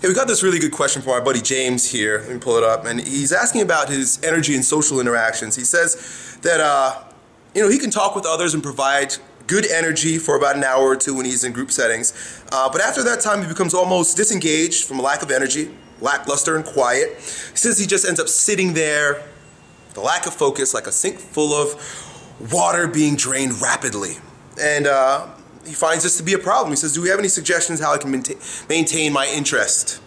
Hey, we got this really good question from our buddy James here. Let me pull it up. And he's asking about his energy and social interactions. He says that, uh, you know, he can talk with others and provide good energy for about an hour or two when he's in group settings. Uh, but after that time, he becomes almost disengaged from a lack of energy, lackluster and quiet. He says he just ends up sitting there, the lack of focus, like a sink full of water being drained rapidly. And uh, he finds this to be a problem. He says, Do we have any suggestions how I can maintain my interest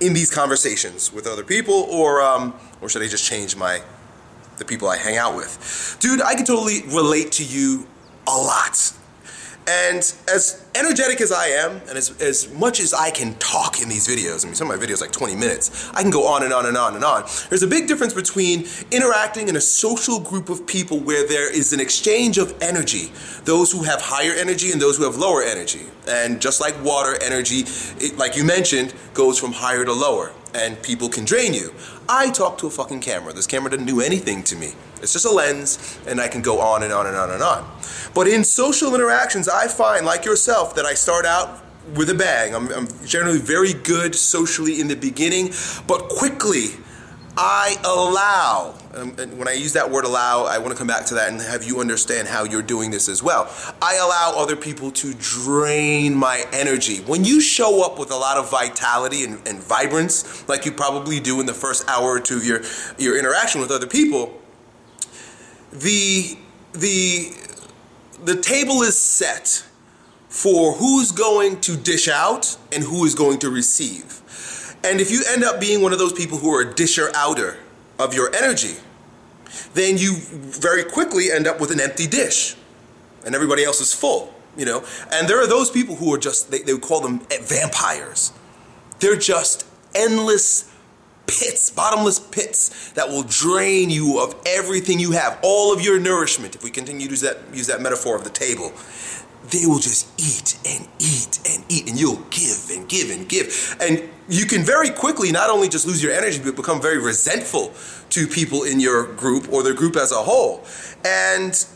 in these conversations with other people, or, um, or should I just change my the people I hang out with? Dude, I can totally relate to you a lot. And as energetic as I am, and as, as much as I can talk in these videos, I mean, some of my videos like 20 minutes, I can go on and on and on and on. There's a big difference between interacting in a social group of people where there is an exchange of energy, those who have higher energy and those who have lower energy. And just like water, energy, it, like you mentioned, goes from higher to lower, and people can drain you. I talk to a fucking camera. This camera doesn't do anything to me. It's just a lens, and I can go on and on and on and on. But in social interactions, I find, like yourself, that I start out with a bang. I'm, I'm generally very good socially in the beginning, but quickly I allow, um, and when I use that word allow, I want to come back to that and have you understand how you're doing this as well. I allow other people to drain my energy. When you show up with a lot of vitality and, and vibrance, like you probably do in the first hour or two of your, your interaction with other people, the, the, the table is set for who's going to dish out and who is going to receive. And if you end up being one of those people who are a disher outer of your energy, then you very quickly end up with an empty dish and everybody else is full, you know? And there are those people who are just, they, they would call them eh, vampires. They're just endless pits, bottomless pits that will drain you of everything you have, all of your nourishment, if we continue to use that, use that metaphor of the table they will just eat and eat and eat, and you'll give and give and give. And you can very quickly not only just lose your energy, but become very resentful to people in your group or the group as a whole. And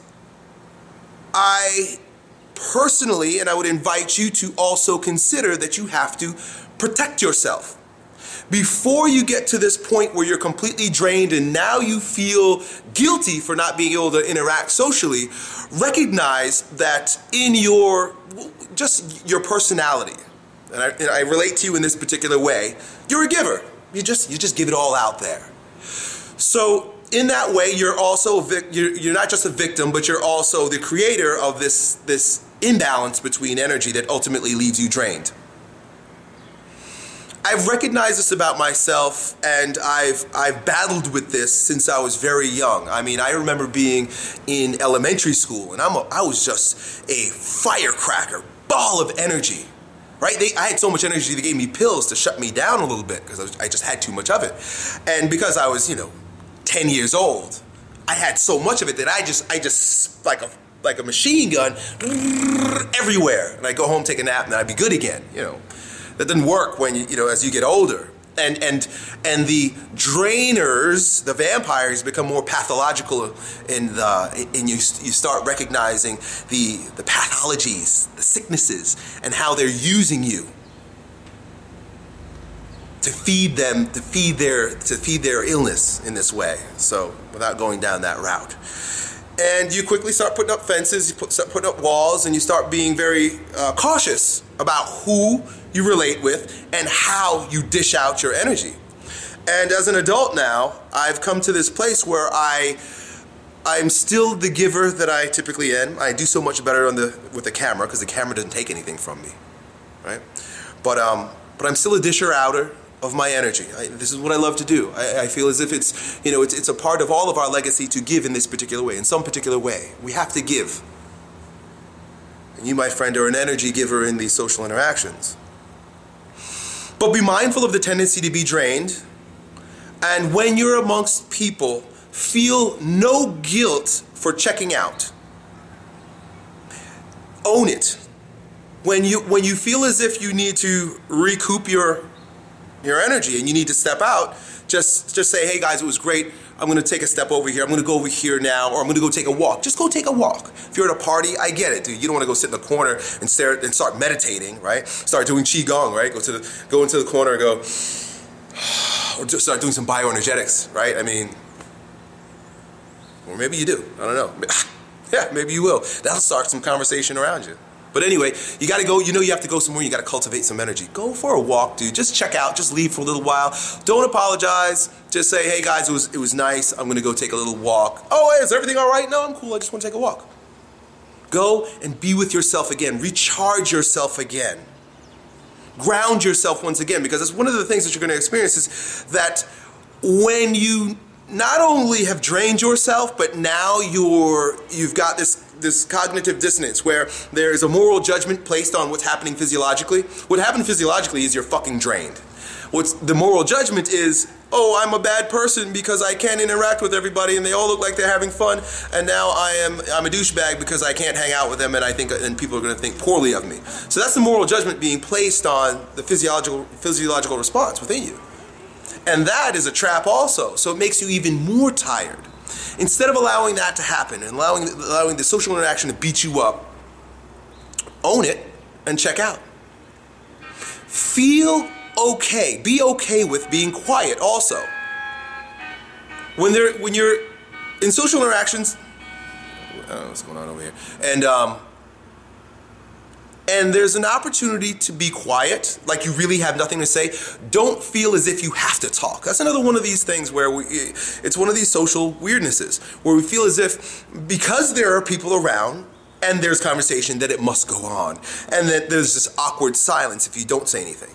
I personally, and I would invite you to also consider that you have to protect yourself before you get to this point where you're completely drained and now you feel guilty for not being able to interact socially, recognize that in your just your personality, and I, and I relate to you in this particular way, you're a giver. You just you just give it all out there. So in that way, you're also you're, you're not just a victim, but you're also the creator of this this imbalance between energy that ultimately leaves you drained. I've recognized this about myself, and I've I've battled with this since I was very young. I mean, I remember being in elementary school, and I'm a, I was just a firecracker, ball of energy. Right? They, I had so much energy they gave me pills to shut me down a little bit because I, I just had too much of it, and because I was you know, ten years old, I had so much of it that I just I just like a like a machine gun everywhere, and I go home, take a nap, and I'd be good again. You know. That doesn't work when you, you know, as you get older. And, and, and the drainers, the vampires, become more pathological in the, and you, you start recognizing the, the pathologies, the sicknesses, and how they're using you to feed them, to feed their, to feed their illness in this way. So without going down that route and you quickly start putting up fences, you put, start putting up walls, and you start being very uh, cautious about who you relate with and how you dish out your energy. And as an adult now, I've come to this place where I I'm still the giver that I typically am. I do so much better on the with the camera because the camera doesn't take anything from me, right? But um, but I'm still a disher outer of my energy. I, this is what I love to do. I, I, feel as if it's, you know, it's, it's a part of all of our legacy to give in this particular way, in some particular way. We have to give. And you, my friend, are an energy giver in these social interactions. But be mindful of the tendency to be drained. And when you're amongst people, feel no guilt for checking out. Own it. When you, when you feel as if you need to recoup your your energy and you need to step out, Just just say, hey guys, it was great. I'm gonna take a step over here. I'm gonna go over here now, or I'm gonna go take a walk. Just go take a walk. If you're at a party, I get it, dude. You don't want to go sit in the corner and stare and start meditating, right? Start doing qigong, right? Go to the go into the corner and go, or just start doing some bioenergetics, right? I mean, or maybe you do. I don't know. yeah, maybe you will. That'll start some conversation around you. But anyway, you got to go. You know, you have to go somewhere. You got to cultivate some energy. Go for a walk, dude. Just check out. Just leave for a little while. Don't apologize. Just say, "Hey guys, it was it was nice. I'm gonna go take a little walk." Oh, is everything all right? No, I'm cool. I just want to take a walk. Go and be with yourself again. Recharge yourself again. Ground yourself once again, because it's one of the things that you're to experience is that when you not only have drained yourself, but now you're you've got this this cognitive dissonance where there is a moral judgment placed on what's happening physiologically. What happened physiologically is you're fucking drained. What's the moral judgment is, oh, I'm a bad person because I can't interact with everybody and they all look like they're having fun, and now I am I'm a douchebag because I can't hang out with them and I think and people are going to think poorly of me. So that's the moral judgment being placed on the physiological physiological response within you. And that is a trap also. So it makes you even more tired. Instead of allowing that to happen and allowing, allowing the social interaction to beat you up, own it and check out. Feel okay. Be okay with being quiet also. When, when you're in social interactions, what's going on over here? And um, and there's an opportunity to be quiet, like you really have nothing to say, don't feel as if you have to talk. That's another one of these things where we, it's one of these social weirdnesses where we feel as if because there are people around and there's conversation that it must go on and that there's this awkward silence if you don't say anything.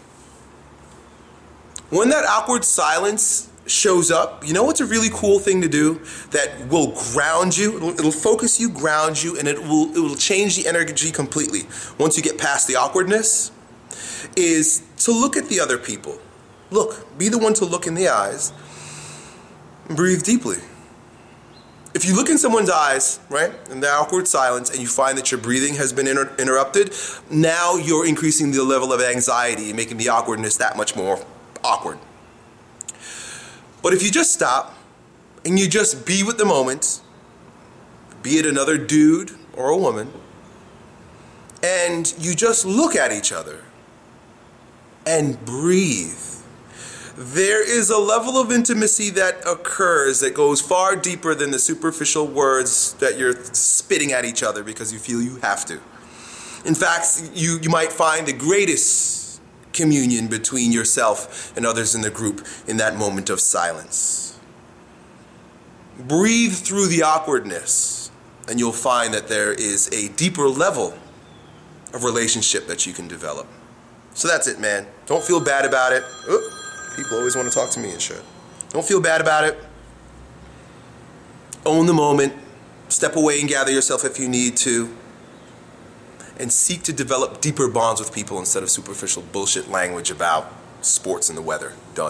When that awkward silence shows up, you know what's a really cool thing to do that will ground you? It'll, it'll, focus you, ground you, and it will it will change the energy completely. Once you get past the awkwardness, is to look at the other people. Look, be the one to look in the eyes and breathe deeply. If you look in someone's eyes, right, in the awkward silence, and you find that your breathing has been inter- interrupted, now you're increasing the level of anxiety, making the awkwardness that much more awkward. But if you just stop and you just be with the moment, be it another dude or a woman, and you just look at each other and breathe, there is a level of intimacy that occurs that goes far deeper than the superficial words that you're spitting at each other because you feel you have to. In fact, you, you might find the greatest communion between yourself and others in the group in that moment of silence. Breathe through the awkwardness, and you'll find that there is a deeper level of relationship that you can develop. So that's it, man. Don't feel bad about it. Oop, people always want to talk to me and shit. Don't feel bad about it. Own the moment. Step away and gather yourself if you need to and seek to develop deeper bonds with people instead of superficial bullshit language about sports and the weather. Done.